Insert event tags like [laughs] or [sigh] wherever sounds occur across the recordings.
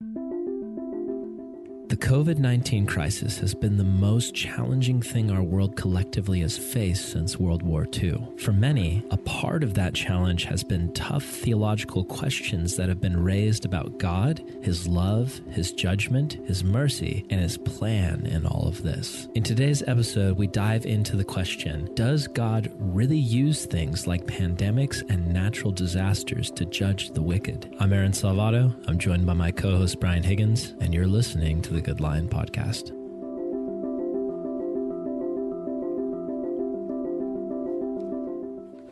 The COVID 19 crisis has been the most challenging thing our world collectively has faced since World War II. For many, a part of that challenge has been tough theological questions that have been raised about God, His love, His judgment, His mercy, and His plan in all of this. In today's episode, we dive into the question Does God really use things like pandemics and natural disasters to judge the wicked? I'm Aaron Salvato. I'm joined by my co host Brian Higgins, and you're listening to the GoodLion podcast.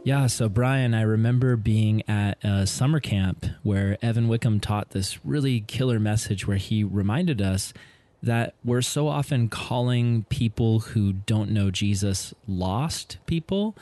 Yeah, so Brian, I remember being at a summer camp where Evan Wickham taught this really killer message where he reminded us that we're so often calling people who don't know Jesus lost people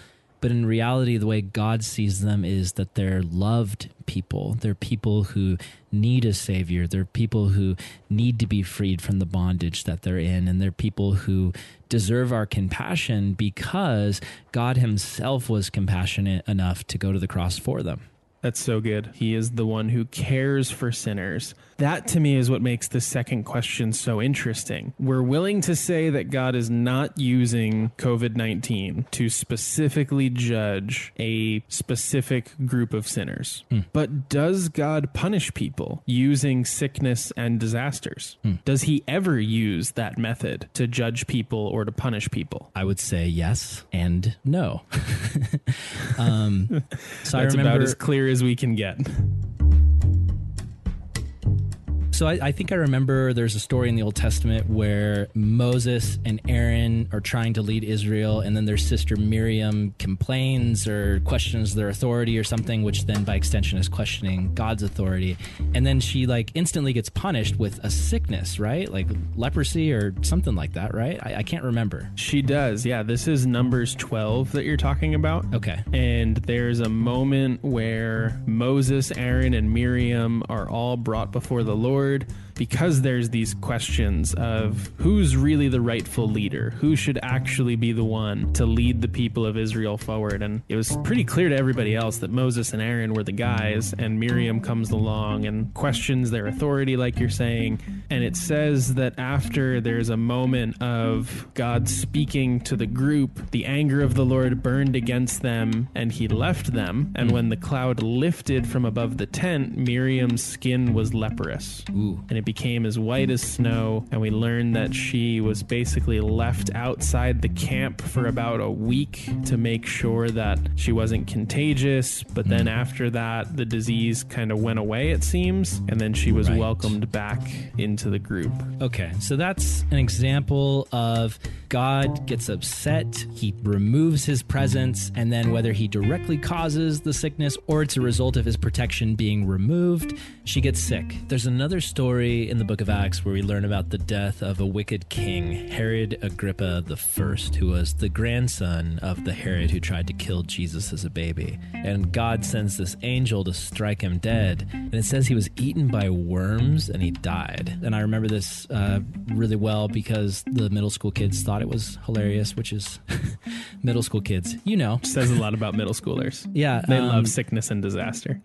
but in reality, the way God sees them is that they're loved people. They're people who need a savior. They're people who need to be freed from the bondage that they're in. And they're people who deserve our compassion because God Himself was compassionate enough to go to the cross for them. That's so good. He is the one who cares for sinners. That to me is what makes the second question so interesting. We're willing to say that God is not using COVID 19 to specifically judge a specific group of sinners. Mm. But does God punish people using sickness and disasters? Mm. Does he ever use that method to judge people or to punish people? I would say yes and no. [laughs] um, so That's I remember, about as clear as we can get. [laughs] So I, I, think I remember there's a story in the Old Testament where Moses and Aaron are trying to lead Israel, and then their sister Miriam complains or questions their authority or something, which then by extension is questioning God's authority. And then she like instantly gets punished with a sickness, right? Like leprosy or something like that, right? I, I can't remember. She does, yeah. This is Numbers 12 that you're talking about. Okay. And there's a moment where Moses, Aaron, and Miriam are all brought before the Lord forward because there's these questions of who's really the rightful leader, who should actually be the one to lead the people of Israel forward. And it was pretty clear to everybody else that Moses and Aaron were the guys, and Miriam comes along and questions their authority, like you're saying. And it says that after there's a moment of God speaking to the group, the anger of the Lord burned against them, and he left them. And when the cloud lifted from above the tent, Miriam's skin was leprous. Ooh. And it it became as white as snow, and we learned that she was basically left outside the camp for about a week to make sure that she wasn't contagious. But then hmm. after that, the disease kind of went away, it seems, and then she was right. welcomed back into the group. Okay, so that's an example of God gets upset, he removes his presence, and then whether he directly causes the sickness or it's a result of his protection being removed, she gets sick. There's another story in the book of Acts where we learn about the death of a wicked king, Herod Agrippa I, who was the grandson of the Herod who tried to kill Jesus as a baby. And God sends this angel to strike him dead. And it says he was eaten by worms and he died. And I remember this uh, really well because the middle school kids thought it was hilarious, which is [laughs] middle school kids, you know. Says a lot about middle schoolers. Yeah. They um, love sickness and disaster.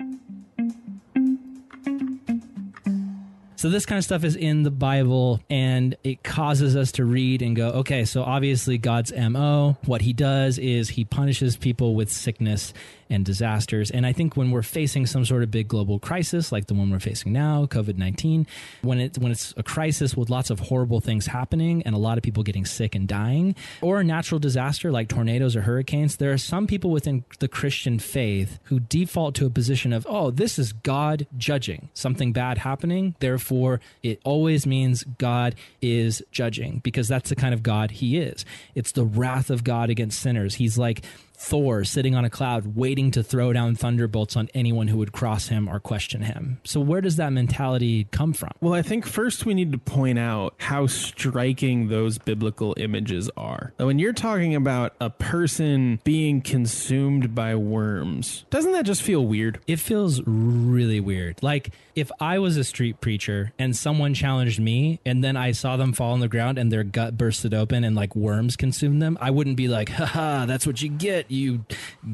So this kind of stuff is in the Bible and it causes us to read and go, okay, so obviously God's MO, what he does is he punishes people with sickness and disasters. And I think when we're facing some sort of big global crisis like the one we're facing now, COVID 19, when, it, when it's a crisis with lots of horrible things happening and a lot of people getting sick and dying, or a natural disaster like tornadoes or hurricanes, there are some people within the Christian faith who default to a position of, oh, this is God judging something bad happening. Therefore, it always means God is judging because that's the kind of God he is. It's the wrath of God against sinners. He's like, Thor sitting on a cloud waiting to throw down thunderbolts on anyone who would cross him or question him. So, where does that mentality come from? Well, I think first we need to point out how striking those biblical images are. When you're talking about a person being consumed by worms, doesn't that just feel weird? It feels really weird. Like, if I was a street preacher and someone challenged me and then I saw them fall on the ground and their gut bursted open and like worms consumed them, I wouldn't be like, haha, that's what you get, you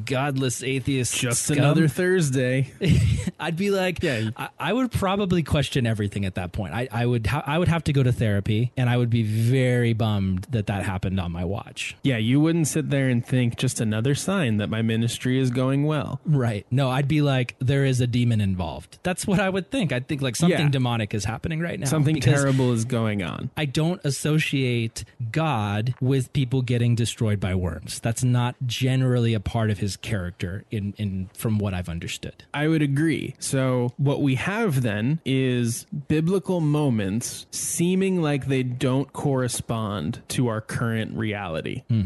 godless atheist. Just scum." another Thursday. [laughs] I'd be like, Yeah. I, I would probably question everything at that point. I, I would ha- I would have to go to therapy and I would be very bummed that that happened on my watch. Yeah, you wouldn't sit there and think just another sign that my ministry is going well. Right. No, I'd be like, there is a demon involved. That's what I would think. I'd think like something Yeah. demonic is happening right now. Something terrible is going on. I don't associate God with people getting destroyed by worms. That's not generally a part of his character in, in from what I've understood. I would agree. So, what we have then is biblical moments seeming like they don't correspond to our current reality. Hmm.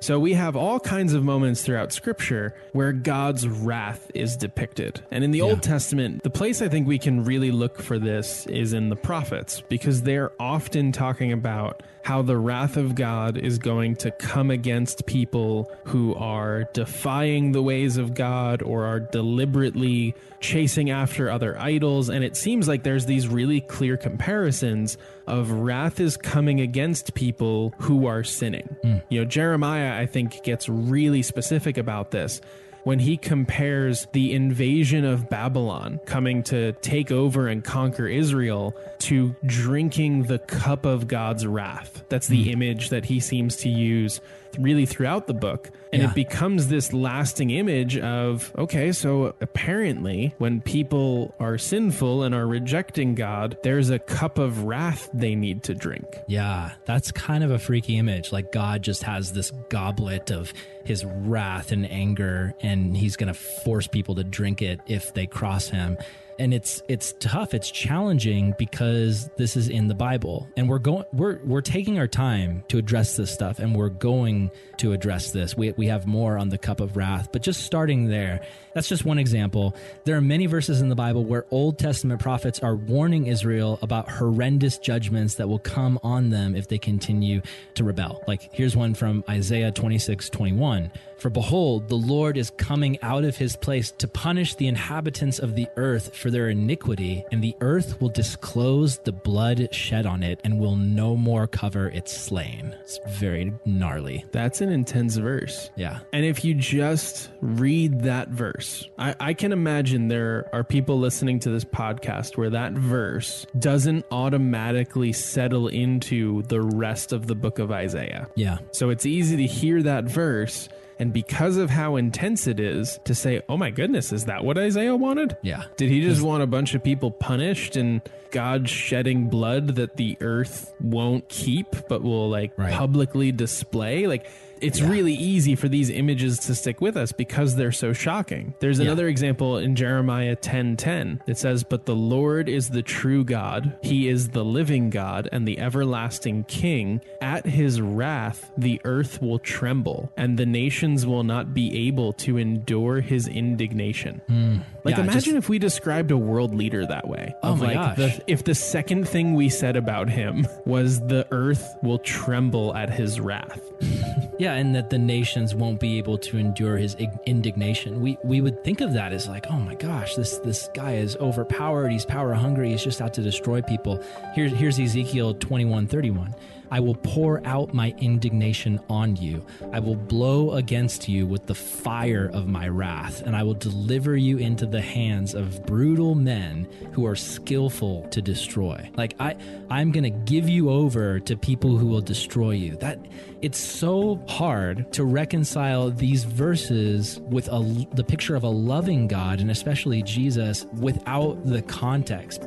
So we have all kinds of moments throughout scripture where God's wrath is depicted. And in the Old Testament, the place I think we can really look for this is in the prophets because they're often talking about how the wrath of God is going to come against people who are defying the ways of God or are deliberately chasing after other idols. And it seems like there's these really clear comparisons of wrath is coming against people who are sinning. Hmm. You know, Jeremiah, I think, gets really specific about this when he compares the invasion of Babylon coming to take over and conquer Israel to drinking the cup of God's wrath. That's the hmm. image that he seems to use really throughout the book. And Yeah. it becomes this lasting image of okay, so apparently when people are sinful and are rejecting God, there's a cup of wrath they need to drink. Yeah, that's kind of a freaky image. Like God just has this goblet of his wrath and anger and he's going to force people to drink it if they cross him. And it's it's tough, it's challenging because this is in the Bible. And we're going we're we're taking our time to address this stuff and we're going to address this. We we have more on the cup of wrath, but just starting there. That's just one example. There are many verses in the Bible where Old Testament prophets are warning Israel about horrendous judgments that will come on them if they continue to rebel. Like here's one from Isaiah 26, 21. For behold, the Lord is coming out of his place to punish the inhabitants of the earth for their iniquity, and the earth will disclose the blood shed on it and will no more cover its slain. It's very gnarly. That's an intense verse. Yeah. And if you just read that verse, I, I can imagine there are people listening to this podcast where that verse doesn't automatically settle into the rest of the book of Isaiah. Yeah. So it's easy to hear that verse. And because of how intense it is, to say, oh my goodness, is that what Isaiah wanted? Yeah. Did he just want a bunch of people punished and God shedding blood that the earth won't keep but will like Right. publicly display? Like it's really easy for these images to stick with us because they're so shocking. There's another example in Jeremiah 10:10. It says, "But the Lord is the true God; he is the living God and the everlasting king. At his wrath the earth will tremble, and the nations will not be able to endure his indignation." Hmm. Like Yeah, imagine just- if we described a world leader that way. Oh my like gosh. The, if the second thing we said about him was the earth will tremble at his wrath. [laughs] Yeah, and that the nations won't be able to endure his indignation. We we would think of that as like, oh my gosh, this this guy is overpowered. He's power hungry. He's just out to destroy people. Here's here's Ezekiel twenty one thirty one. I will pour out my indignation on you. I will blow against you with the fire of my wrath, and I will deliver you into the hands of brutal men who are skillful to destroy. Like I I'm going to give you over to people who will destroy you. That it's so hard to reconcile these verses with a, the picture of a loving God and especially Jesus without the context.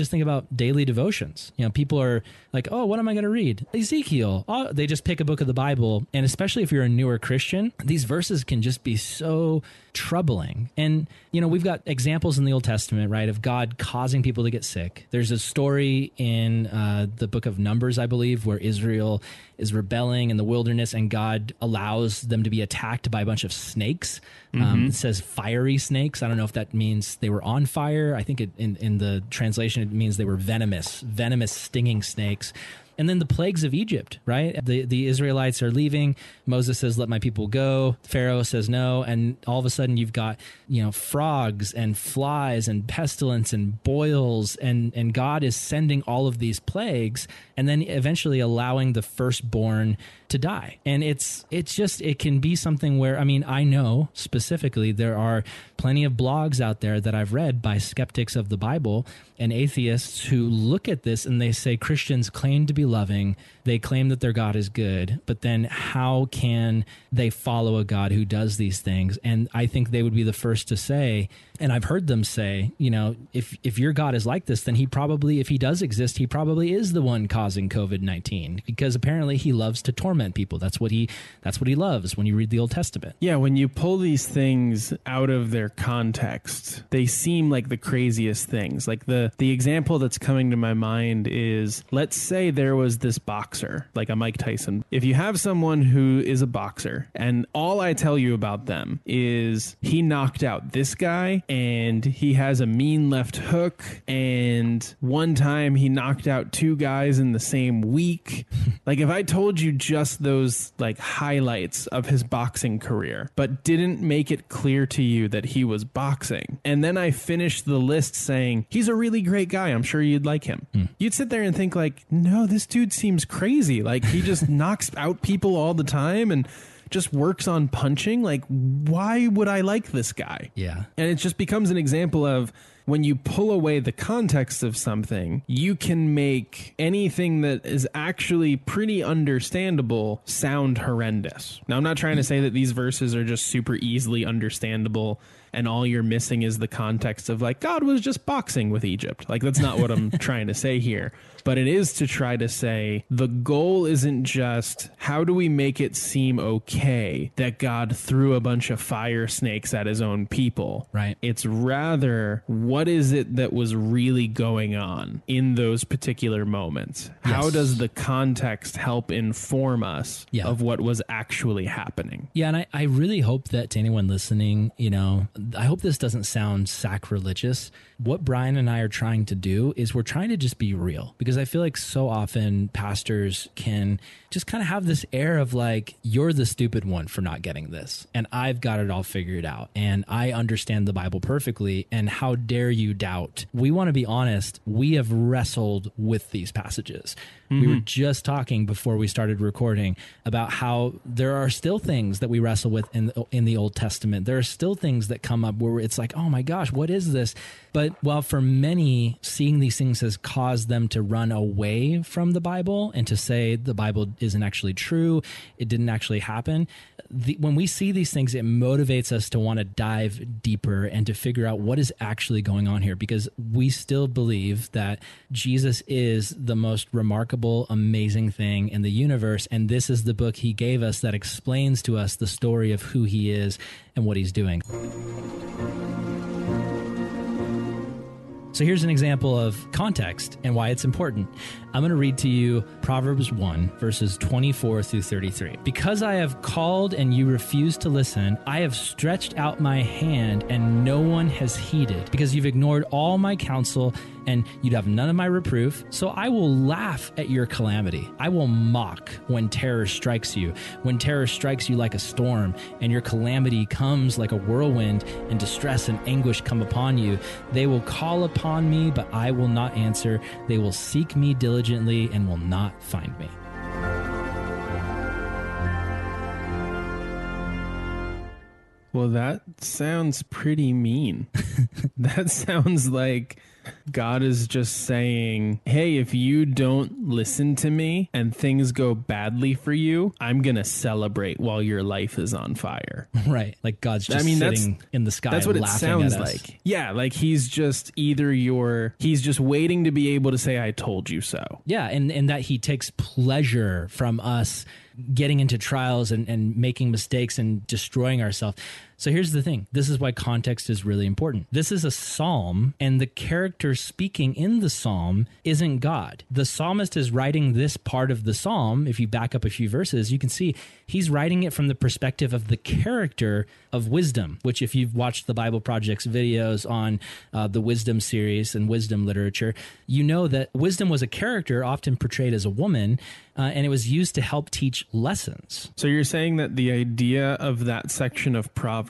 Just think about daily devotions. You know, people are like, "Oh, what am I going to read?" Ezekiel. Oh, they just pick a book of the Bible, and especially if you're a newer Christian, these verses can just be so troubling. And you know, we've got examples in the Old Testament, right, of God causing people to get sick. There's a story in uh, the book of Numbers, I believe, where Israel is rebelling in the wilderness, and God allows them to be attacked by a bunch of snakes. Um, it says fiery snakes. I don't know if that means they were on fire. I think it, in in the translation it means they were venomous, venomous stinging snakes. And then the plagues of Egypt, right? The the Israelites are leaving. Moses says, "Let my people go." Pharaoh says no, and all of a sudden you've got you know frogs and flies and pestilence and boils, and and God is sending all of these plagues, and then eventually allowing the firstborn to die. And it's it's just it can be something where I mean I know specifically there are plenty of blogs out there that I've read by skeptics of the Bible and atheists who look at this and they say Christians claim to be loving, they claim that their God is good, but then how can they follow a God who does these things? And I think they would be the first to say, and I've heard them say, you know, if if your God is like this, then he probably if he does exist, he probably is the one causing COVID-19 because apparently he loves to torment people. That's what he that's what he loves when you read the Old Testament. Yeah, when you pull these things out of their context, they seem like the craziest things. Like the the example that's coming to my mind is let's say there was this boxer, like a Mike Tyson. If you have someone who is a boxer and all I tell you about them is he knocked out this guy and he has a mean left hook and one time he knocked out two guys in the same week. [laughs] like if I told you just those like highlights of his boxing career but didn't make it clear to you that he was boxing and then I finished the list saying he's a really great guy, I'm sure you'd like him. Hmm. You'd sit there and think like, "No, this dude seems crazy. Like he just [laughs] knocks out people all the time and just works on punching. Like why would I like this guy?" Yeah. And it just becomes an example of when you pull away the context of something, you can make anything that is actually pretty understandable sound horrendous. Now, I'm not trying to say that these verses are just super easily understandable and all you're missing is the context of like God was just boxing with Egypt. Like that's not what I'm [laughs] trying to say here. But it is to try to say the goal isn't just how do we make it seem okay that God threw a bunch of fire snakes at his own people. Right. It's rather what is it that was really going on in those particular moments? How does the context help inform us Yeah. of what was actually happening? Yeah, and I, I really hope that to anyone listening, you know, I hope this doesn't sound sacrilegious. What Brian and I are trying to do is we're trying to just be real because I feel like so often pastors can just kind of have this air of like, you're the stupid one for not getting this, and I've got it all figured out, and I understand the Bible perfectly, and how dare you doubt? We want to be honest. We have wrestled with these passages. We were mm-hmm. just talking before we started recording about how there are still things that we wrestle with in the, in the Old Testament. There are still things that come up where it's like, oh my gosh, what is this? But while for many, seeing these things has caused them to run away from the Bible and to say the Bible isn't actually true, it didn't actually happen. The, when we see these things, it motivates us to want to dive deeper and to figure out what is actually going on here because we still believe that Jesus is the most remarkable, amazing thing in the universe. And this is the book he gave us that explains to us the story of who he is and what he's doing. So here's an example of context and why it's important. I'm going to read to you Proverbs 1, verses 24 through 33. Because I have called and you refused to listen, I have stretched out my hand and no one has heeded. Because you've ignored all my counsel and you'd have none of my reproof. So I will laugh at your calamity. I will mock when terror strikes you, when terror strikes you like a storm, and your calamity comes like a whirlwind, and distress and anguish come upon you. They will call upon me, but I will not answer. They will seek me diligently and will not find me. Well, that sounds pretty mean. [laughs] that sounds like God is just saying, hey, if you don't listen to me and things go badly for you, I'm going to celebrate while your life is on fire. [laughs] Right. Like God's just I mean, that's- sitting in the sky That's what it sounds like. Yeah, like he's just either your, he's just waiting to be able to say, I told you so. Yeah, and, and that he takes pleasure from us getting into trials and, and making mistakes and destroying ourselves. So here's the thing this is why context is really important. This is a psalm, and the character speaking in the psalm isn't God. The psalmist is writing this part of the psalm. If you back up a few verses, you can see he's writing it from the perspective of the character of wisdom, which, if you've watched the Bible Project's videos on uh, the wisdom series and wisdom literature, you know that wisdom was a character often portrayed as a woman, uh, and it was used to help teach lessons. So you're saying that the idea of that section of Proverbs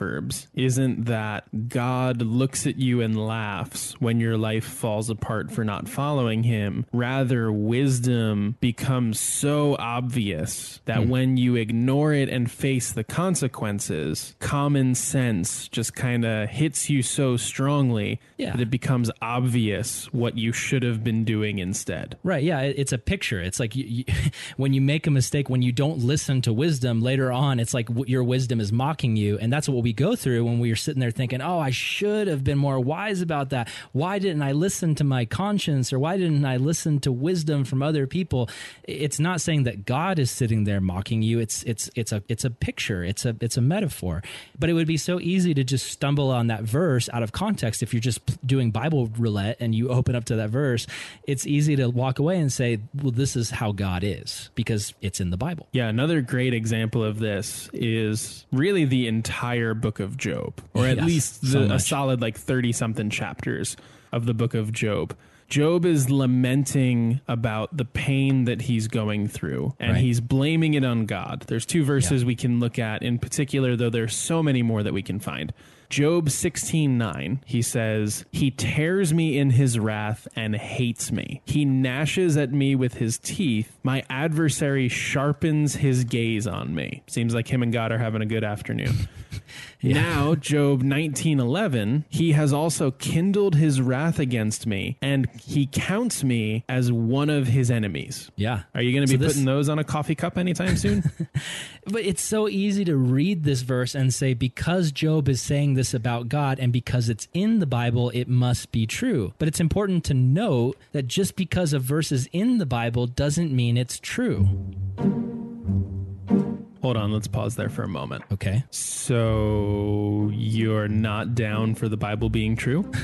isn't that God looks at you and laughs when your life falls apart for not following him. Rather, wisdom becomes so obvious that hmm. when you ignore it and face the consequences, common sense just kind of hits you so strongly Yeah. that it becomes obvious what you should have been doing instead. Right. Yeah. It's a picture. It's like you, you, [laughs] when you make a mistake, when you don't listen to wisdom later on, it's like your wisdom is mocking you. And that's what we go through when we are sitting there thinking, oh, I should have been more wise about that. Why didn't I listen to my conscience or why didn't I listen to wisdom from other people? It's not saying that God is sitting there mocking you. It's, it's, it's a, it's a picture. It's a, it's a metaphor. But it would be so easy to just stumble on that verse out of context if you're just doing Bible roulette and you open up to that verse. It's easy to walk away and say, well, this is how God is because it's in the Bible. Yeah, another great example of this is really the entire book of Job, or at Yes, least so a solid like 30 something chapters of the book of Job. Job is lamenting about the pain that he's going through and Right. he's blaming it on God. There's two verses we can look at in particular, though there's so many more that we can find. Job 16:9 he says he tears me in his wrath and hates me. He gnashes at me with his teeth. My adversary sharpens his gaze on me. Seems like him and God are having a good afternoon. [laughs] Now Job 19:11 he has also kindled his wrath against me and he counts me as one of his enemies. Yeah. are you going to So be this- putting those on a coffee cup anytime soon? [laughs] But it's so easy to read this verse and say, because Job is saying this about God and because it's in the Bible, it must be true. But it's important to note that just because a verse is in the Bible doesn't mean it's true. Hold on let's pause there for a moment Okay. So you're not down for the Bible being true? [laughs]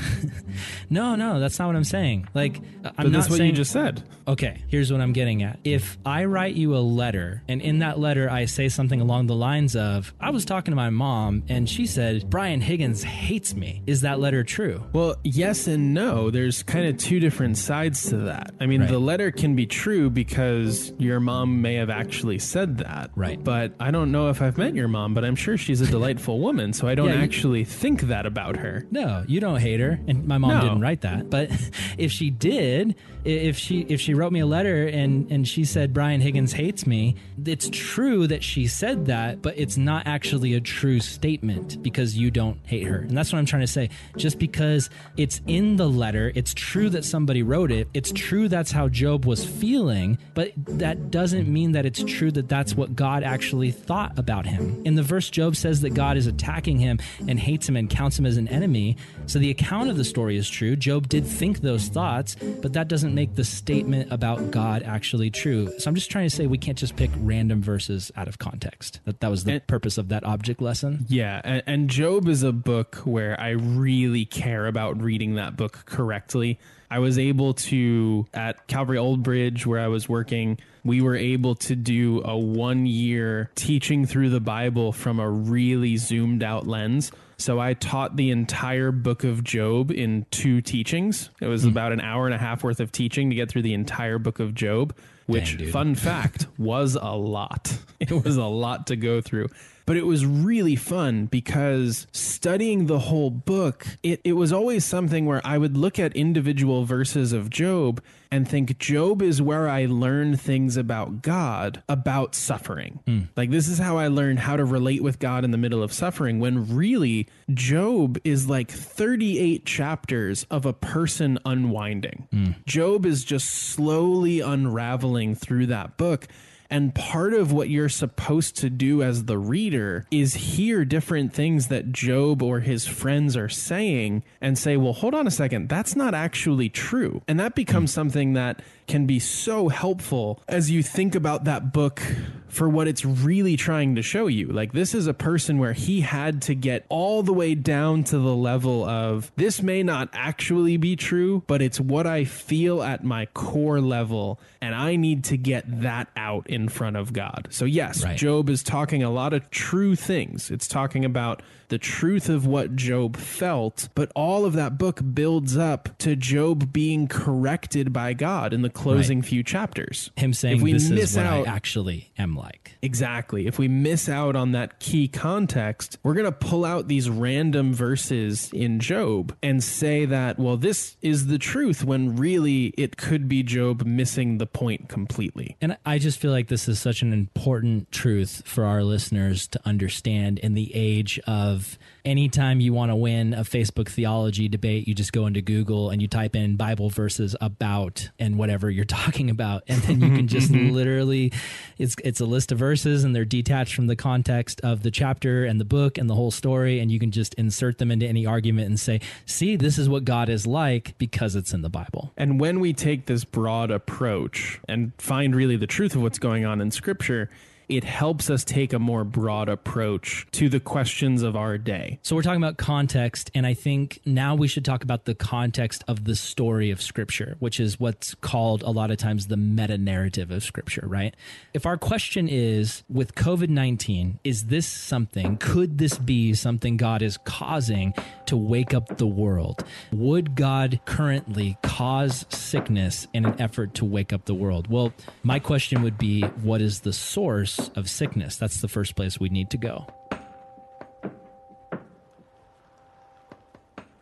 No, no, that's not what I'm saying. Like, I'm. But not that's what saying. you just said. Okay, here's what I'm getting at. If I write you a letter and in that letter I say something along the lines of, I was talking to my mom and she said, Brian Higgins hates me. Is that letter true? Well, yes and no. There's kind of two different sides to that. I mean, Right. the letter can be true because your mom may have actually said that. Right. But I don't know if I've met your mom, but I'm sure she's a [laughs] delightful woman, so I don't Yeah, you- actually think that about her. No, you don't hate her, and my mom No. didn't write that. But [laughs] if she did, i- if she if she wrote me a letter and and she said Brian Higgins hates me, it's true that she said that, but it's not actually a true statement because you don't hate her, and that's what I'm trying to say. Just because it's in the letter, it's true that somebody wrote it. It's true that's how Job was feeling, but that doesn't mean that it's true that that's what God actually thought about him. In the verse, Job says that God is attacking him and hates him and counts him as an enemy. So the account of the story is true. Job did think those thoughts, but that doesn't make the statement about God actually true. So I'm just trying to say we can't just pick random verses out of context. That that was the And- purpose of that object lesson. Yeah, and, and Job is a book where I really care about reading that book correctly. I was able to, at Calvary Old Bridge, where I was working, we were able to do a one year teaching through the Bible from a really zoomed out lens. So I taught the entire book of Job in two teachings. It was hmm. about an hour and a half worth of teaching to get through the entire book of Job, which, Dang, fun fact, was a lot. [laughs] It was a lot to go through. But it was really fun because studying the whole book, it, it was always something where I would look at individual verses of Job and think Job is where I learned things about God, about suffering. Hmm. Like, this is how I learned how to relate with God in the middle of suffering, when really, Job is like 38 chapters of a person unwinding. Hmm. Job is just slowly unraveling through that book. And part of what you're supposed to do as the reader is hear different things that Job or his friends are saying and say, well, hold on a second, that's not actually true. And that becomes something that can be so helpful as you think about that book for what it's really trying to show you. Like, this is a person where he had to get all the way down to the level of this may not actually be true, but it's what I feel at my core level, and I need to get that out in front of God. So, yes, Right. Job is talking a lot of true things. It's talking about the truth of what Job felt, but all of that book builds up to Job being corrected by God in the closing few chapters. Him saying, if we This miss is what out, I actually am like. Exactly. If we miss out on that key context, we're going to pull out these random verses in Job and say that, well, this is the truth when really it could be Job missing the point completely. And I just feel like this is such an important truth for our listeners to understand in the age of anytime you want to win a Facebook theology debate, you just go into Google and you type in Bible verses about and whatever you're [laughs] talking about. And then you can [laughs] just mm-hmm. literally it's it's a list of verses and they're detached from the context of the chapter and the book and the whole story and you can just insert them into any argument and say, "See, this is what God is like because it's in the Bible." And when we take this broad approach and find really the truth of what's going on in Scripture, it helps us take a more broad approach to the questions of our day. So we're talking about context, and I think now we should talk about the context of the story of Scripture, which is what's called a lot of times the meta narrative of Scripture, right? If our question is with COVID 19, is this something, could this be something God is causing to wake up the world? Would God currently cause sickness in an effort to wake up the world? Well, my question would be what is the source of sickness? That's the first place we need to go.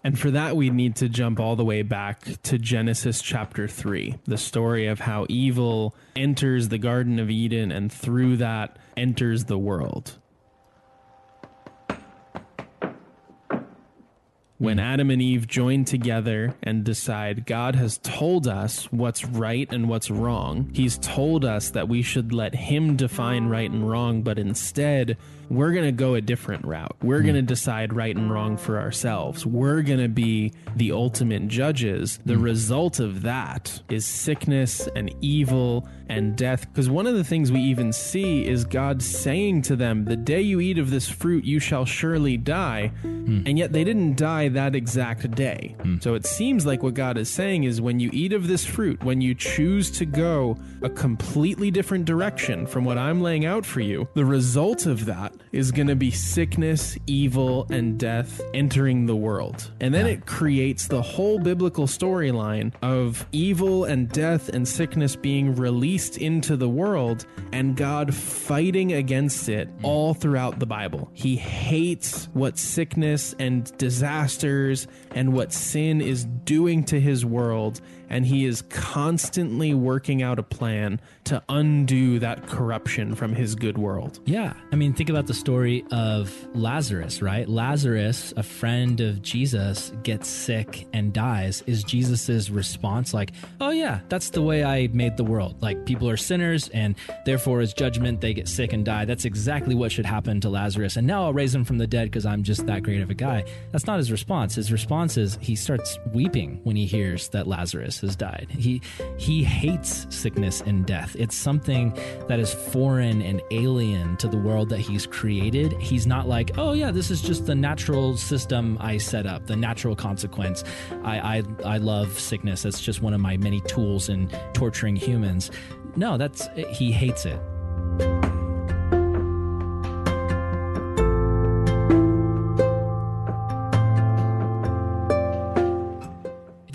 And for that, we need to jump all the way back to Genesis chapter 3, the story of how evil enters the Garden of Eden and through that enters the world. When mm-hmm. Adam and Eve join together and decide God has told us what's right and what's wrong, He's told us that we should let Him define right and wrong, but instead, we're going to go a different route. We're going to hmm. decide right and wrong for ourselves. We're going to be the ultimate judges. The hmm. result of that is sickness and evil and death. Because one of the things we even see is God saying to them, The day you eat of this fruit, you shall surely die. Hmm. And yet they didn't die that exact day. So it seems like what God is saying is when you eat of this fruit, when you choose to go a completely different direction from what I'm laying out for you, the result of that is going to be sickness, evil, and death entering the world. And then it creates the whole biblical storyline of evil and death and sickness being released into the world and God fighting against it all throughout the Bible. He hates what sickness and disasters and what sin is doing to his world. And he is constantly working out a plan to undo that corruption from his good world. Yeah. I mean, think about the story of Lazarus, right? Lazarus, a friend of Jesus, gets sick and dies. Is Jesus's response like, oh, yeah, that's the way I made the world? Like, people are sinners, and therefore, as judgment, they get sick and die. That's exactly what should happen to Lazarus. And now I'll raise him from the dead because I'm just that great of a guy. That's not his response. His response is he starts weeping when he hears that Lazarus has died. He, he hates sickness and death. It's something that is foreign and alien to the world that he's created. He's not like, oh yeah, this is just the natural system I set up, the natural consequence. I I, I love sickness. That's just one of my many tools in torturing humans. No, that's he hates it.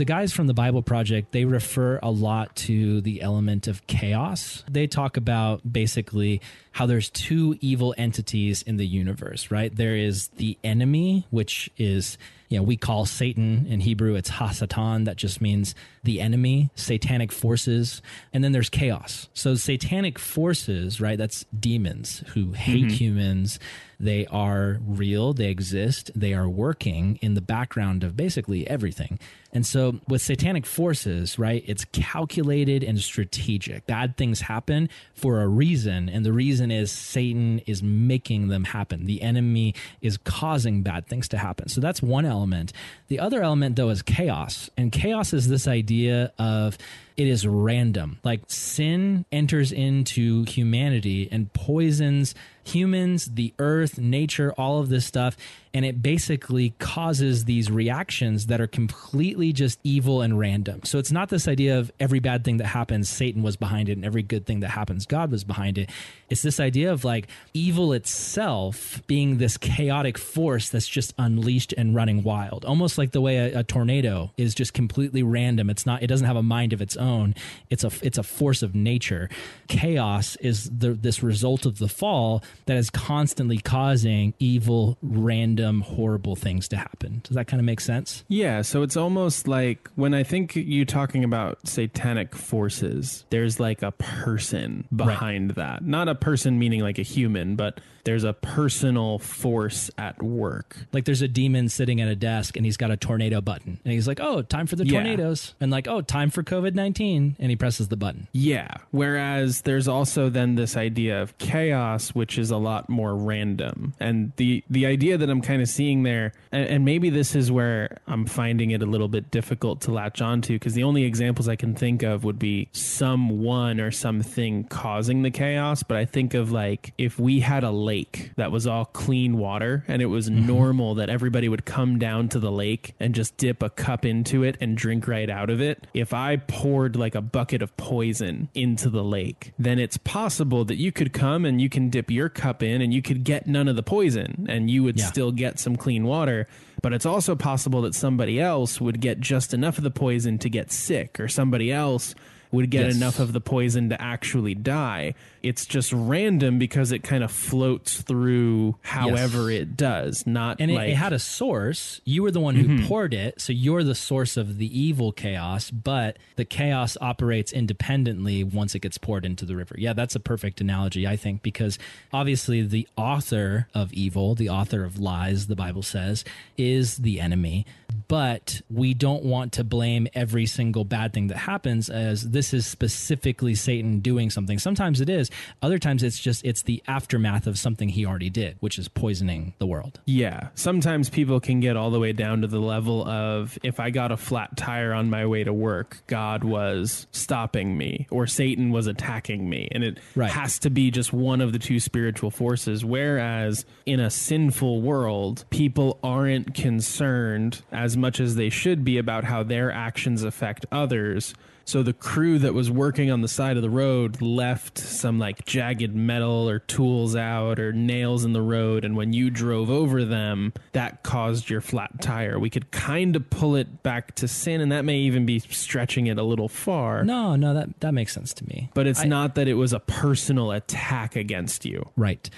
The guys from the Bible Project, they refer a lot to the element of chaos. They talk about basically how there's two evil entities in the universe, right? There is the enemy, which is, you know, we call Satan in Hebrew, it's Hasatan, that just means the enemy, satanic forces. And then there's chaos. So satanic forces, right? That's demons who hate mm-hmm. humans. They are real, they exist, they are working in the background of basically everything. And so with satanic forces, right, it's calculated and strategic. Bad things happen for a reason, and the reason is Satan is making them happen. The enemy is causing bad things to happen. So that's one element element. The other element, though, is chaos. And chaos is this idea of it is random. Like sin enters into humanity and poisons humans, the earth, nature, all of this stuff. And it basically causes these reactions that are completely just evil and random. So it's not this idea of every bad thing that happens, Satan was behind it, and every good thing that happens, God was behind it. It's this idea of like evil itself being this chaotic force that's just unleashed and running wild, almost like the way a, a tornado is just completely random. It's not, it doesn't have a mind of its own. It's a, it's a force of nature. Chaos is the, this result of the fall that is constantly causing evil, random, horrible things to happen. Does that kind of make sense? Yeah. So it's almost like when I think you talking about satanic forces, there's like a person behind right. that. Not a person meaning like a human, but there's a personal force at work. Like there's a demon sitting at a desk and he's got a tornado button. And he's like, oh, time for the tornadoes. Yeah. And like, oh, time for COVID 19. And he presses the button. Yeah. Whereas there's also then this idea of chaos, which is a lot more random. And the, the idea that I'm kind of seeing there, and, and maybe this is where I'm finding it a little bit difficult to latch onto, because the only examples I can think of would be someone or something causing the chaos. But I think of like if we had a lake that was all clean water and it was mm-hmm. normal that everybody would come down to the lake and just dip a cup into it and drink right out of it. If I poured like a bucket of poison into the lake, then it's possible that you could come and you can dip your cup in and you could get none of the poison and you would yeah. still get some clean water. But it's also possible that somebody else would get just enough of the poison to get sick or somebody else would get yes. enough of the poison to actually die. It's just random because it kind of floats through however yes. it does. Not and like, it, it, had a source. You were the one who mm-hmm. poured it, so you're the source of the evil chaos. But the chaos operates independently once it gets poured into the river. Yeah, that's a perfect analogy, I think, because obviously the author of evil, the author of lies, the Bible says, is the enemy. But we don't want to blame every single bad thing that happens as this is specifically Satan doing something. Sometimes it is, other times it's just it's the aftermath of something he already did, which is poisoning the world. Yeah. Sometimes people can get all the way down to the level of if I got a flat tire on my way to work, God was stopping me or Satan was attacking me. And it right. has to be just one of the two spiritual forces. Whereas in a sinful world, people aren't concerned as much as they should be about how their actions affect others so the crew that was working on the side of the road left some like jagged metal or tools out or nails in the road. And when you drove over them, that caused your flat tire. We could kind of pull it back to sin, and that may even be stretching it a little far. No, no, that, that makes sense to me. But it's I, not that it was a personal attack against you. Right.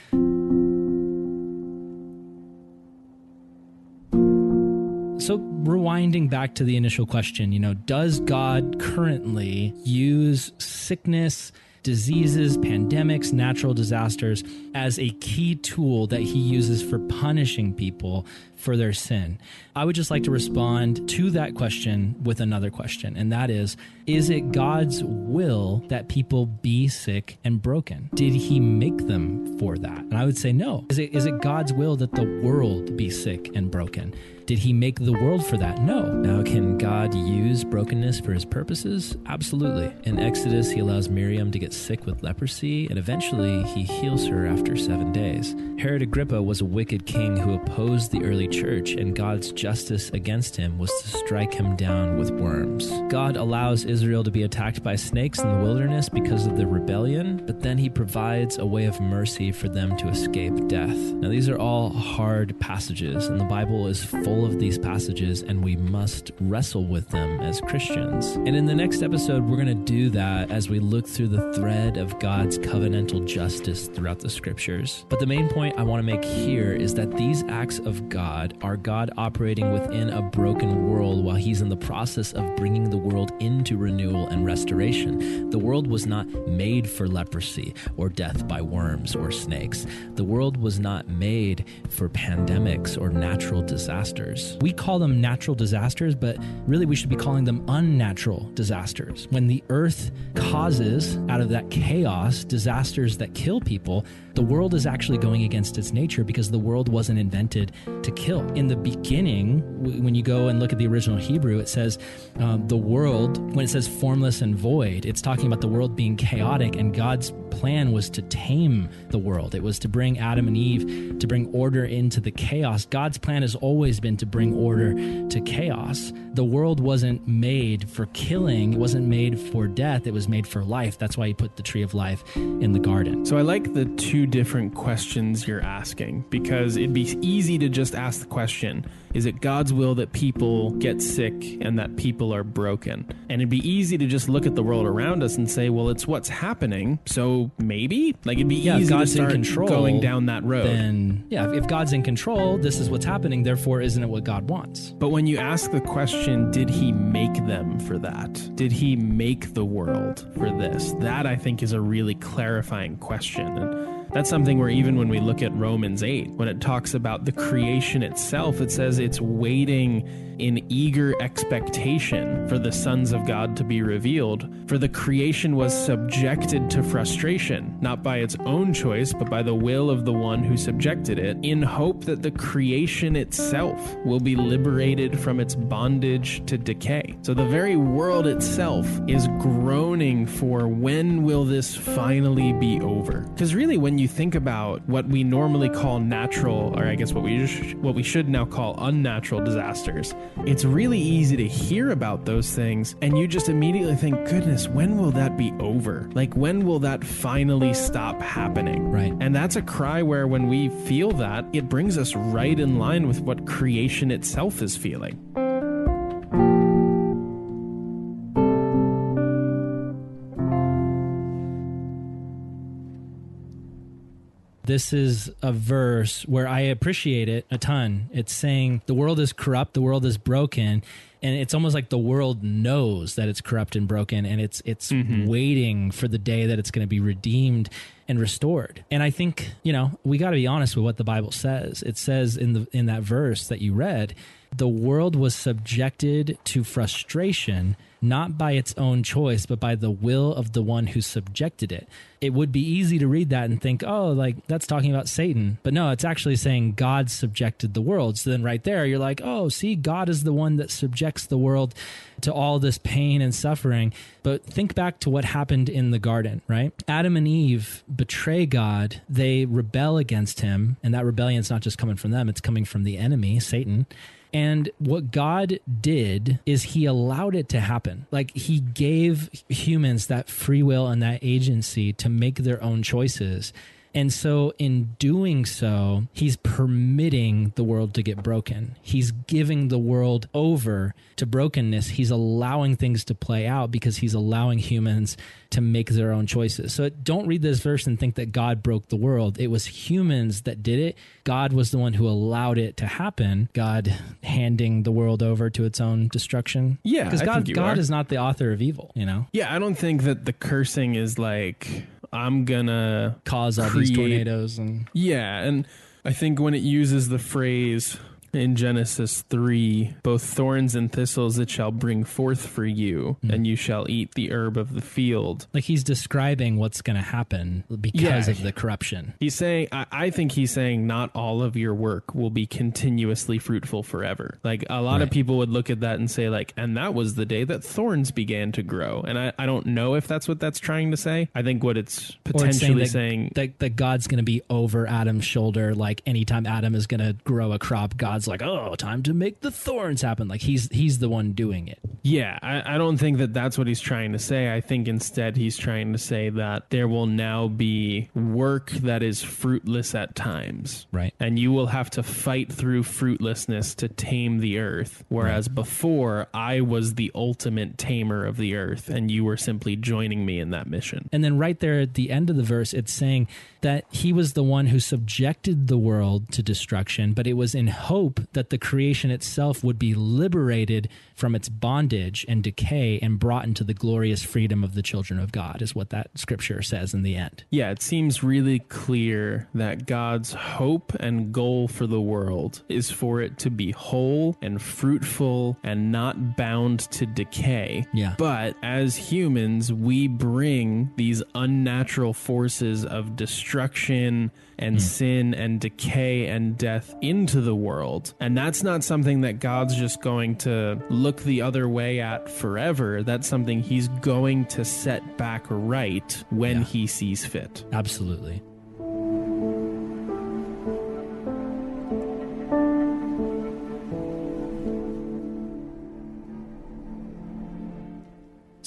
So, rewinding back to the initial question, you know, does God currently use sickness, diseases, pandemics, natural disasters as a key tool that he uses for punishing people for their sin? I would just like to respond to that question with another question, and that is Is it God's will that people be sick and broken? Did he make them for that? And I would say no. Is it, is it God's will that the world be sick and broken? Did he make the world for that? No. Now, can God use brokenness for his purposes? Absolutely. In Exodus, he allows Miriam to get sick with leprosy, and eventually he heals her after seven days. Herod Agrippa was a wicked king who opposed the early church, and God's justice against him was to strike him down with worms. God allows Israel to be attacked by snakes in the wilderness because of the rebellion, but then he provides a way of mercy for them to escape death. Now, these are all hard passages, and the Bible is full full of these passages and we must wrestle with them as Christians. And in the next episode, we're going to do that as we look through the thread of God's covenantal justice throughout the scriptures. But the main point I want to make here is that these acts of God are God operating within a broken world while He's in the process of bringing the world into renewal and restoration. The world was not made for leprosy or death by worms or snakes. The world was not made for pandemics or natural disasters disasters. We call them natural disasters, but really we should be calling them unnatural disasters. When the earth causes out of that chaos disasters that kill people, the world is actually going against its nature because the world wasn't invented to kill. In the beginning, when you go and look at the original Hebrew, it says um, the world, when it says formless and void, it's talking about the world being chaotic, and God's plan was to tame the world. It was to bring Adam and Eve, to bring order into the chaos. God's plan has always been to bring order to chaos. The world wasn't made for killing, it wasn't made for death, it was made for life. That's why he put the tree of life in the garden. So I like the two different questions you're asking because it'd be easy to just ask the question is it God's will that people get sick and that people are broken? And it'd be easy to just look at the world around us and say, well, it's what's happening. So maybe? Like it'd be Yeah, easy God's to start control, going down that road. Then, yeah, if- if God's in control, this is what's happening, therefore, isn't it what God wants? But when you ask the question, did he make them for that? Did he make the world for this? That I think is a really clarifying question. And that's something where even when we look at Romans 8, when it talks about the creation itself, it says it's waiting in eager expectation for the sons of God to be revealed. For the creation was subjected to frustration, not by its own choice, but by the will of the one who subjected it, in hope that the creation itself will be liberated from its bondage to decay. So the very world itself is groaning for when will this finally be over? Because really, when you think about what we normally call natural, or I guess what we sh- what we should now call unnatural disasters, it's really easy to hear about those things, and you just immediately think, "Goodness, when will that be over? Like when will that finally stop happening?" Right. And that's a cry where, when we feel that, it brings us right in line with what creation itself is feeling. This is a verse where I appreciate it a ton. It's saying the world is corrupt, the world is broken, and it's almost like the world knows that it's corrupt and broken and it's it's mm-hmm. waiting for the day that it's going to be redeemed and restored. And I think, you know, we got to be honest with what the Bible says. It says in the in that verse that you read, the world was subjected to frustration not by its own choice, but by the will of the one who subjected it. It would be easy to read that and think, oh, like that's talking about Satan. But no, it's actually saying God subjected the world. So then right there, you're like, oh, see, God is the one that subjects the world to all this pain and suffering. But think back to what happened in the garden, right? Adam and Eve betray God, they rebel against him, and that rebellion's not just coming from them, it's coming from the enemy, Satan. And what God did is he allowed it to happen. Like he gave humans that free will and that agency to make their own choices. And so, in doing so, he's permitting the world to get broken. He's giving the world over to brokenness. He's allowing things to play out because he's allowing humans to make their own choices. So, don't read this verse and think that God broke the world. It was humans that did it. God was the one who allowed it to happen. God handing the world over to its own destruction. Yeah, because God, God are. is not the author of evil. You know, Yeah, I don't think that the cursing is like I'm gonna cause all these tornadoes and Yeah, and I think when it uses the phrase in Genesis 3, both thorns and thistles it shall bring forth for you, Hmm. and you shall eat the herb of the field. like he's describing what's going to happen because Yeah. of the corruption. He's saying, I, I think he's saying, not all of your work will be continuously fruitful forever. Like a lot of people would look at that and say, like, and that was the day that thorns began to grow. And I, I don't know if that's what that's trying to say. I think what it's Or it's potentially saying saying, that, that, that God's going to be over Adam's shoulder. Like anytime Adam is going to grow a crop, God's like, oh, time to make the thorns happen. Like he's he's the one doing it. Yeah, I, I don't think that that's what he's trying to say. I think instead he's trying to say that there will now be work that is fruitless at times. Right. And you will have to fight through fruitlessness to tame the earth. Whereas before, I was the ultimate tamer of the earth, and you were simply joining me in that mission. And then right there at the end of the verse, it's saying that he was the one who subjected the world to destruction, but it was in hope that the creation itself would be liberated from its bondage and decay and brought into the glorious freedom of the children of God, is what that scripture says in the end. Yeah, it seems really clear that God's hope and goal for the world is for it to be whole and fruitful and not bound to decay. Yeah. But as humans, we bring these unnatural forces of destruction and hmm. sin and decay and death into the world. world. And that's not something that God's just going to look the other way at forever. That's something he's going to set back right when Yeah. he sees fit. Absolutely.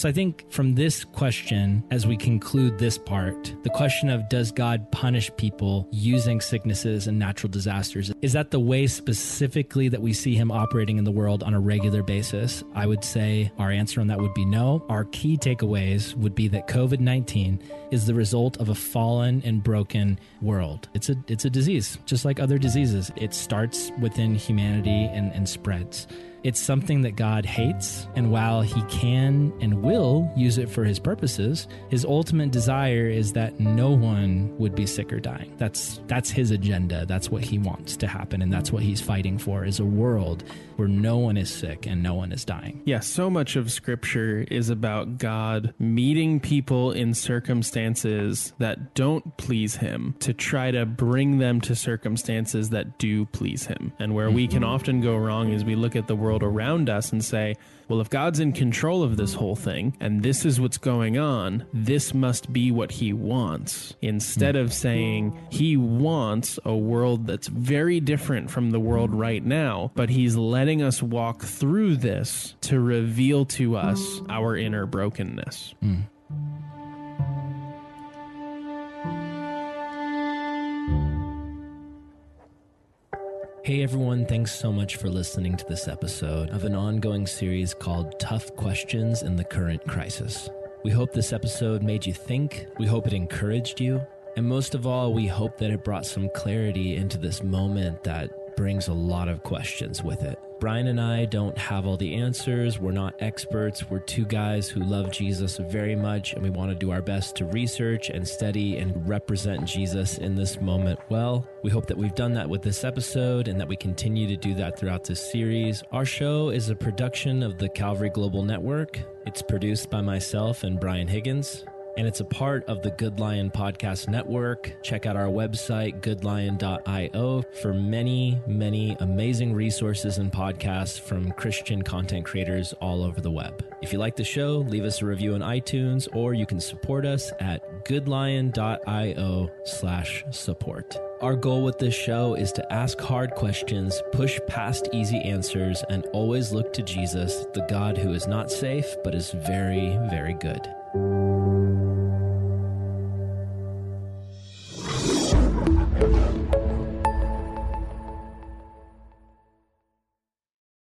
So I think from this question, as we conclude this part, the question of does God punish people using sicknesses and natural disasters? Is that the way specifically that we see him operating in the world on a regular basis? I would say our answer on that would be no. Our key takeaways would be that COVID 19 is the result of a fallen and broken world. It's a it's a disease, just like other diseases. It starts within humanity and, and spreads. It's something that God hates, and while He can and will use it for His purposes, His ultimate desire is that no one would be sick or dying. That's that's His agenda. That's what He wants to happen, and that's what He's fighting for: is a world where no one is sick and no one is dying. Yeah, so much of scripture is about God meeting people in circumstances that don't please him to try to bring them to circumstances that do please him. And where we can mm-hmm. often go wrong is we look at the world around us and say, well, if God's in control of this whole thing and this is what's going on, this must be what he wants. Instead mm. of saying he wants a world that's very different from the world right now, but he's letting us walk through this to reveal to us mm. our inner brokenness. Mm. Hey everyone, thanks so much for listening to this episode of an ongoing series called Tough Questions in the Current Crisis. We hope this episode made you think, we hope it encouraged you, and most of all, we hope that it brought some clarity into this moment that brings a lot of questions with it. Brian and I don't have all the answers. We're not experts. We're two guys who love Jesus very much, and we want to do our best to research and study and represent Jesus in this moment well. We hope that we've done that with this episode and that we continue to do that throughout this series. Our show is a production of the Calvary Global Network. It's produced by myself and Brian Higgins and it's a part of the GoodLion Podcast Network. Check out our website, goodlion.io, for many, many amazing resources and podcasts from Christian content creators all over the web. If you like the show, leave us a review on iTunes, or you can support us at goodlion.io slash support. Our goal with this show is to ask hard questions, push past easy answers, and always look to Jesus, the God who is not safe, but is very, very good.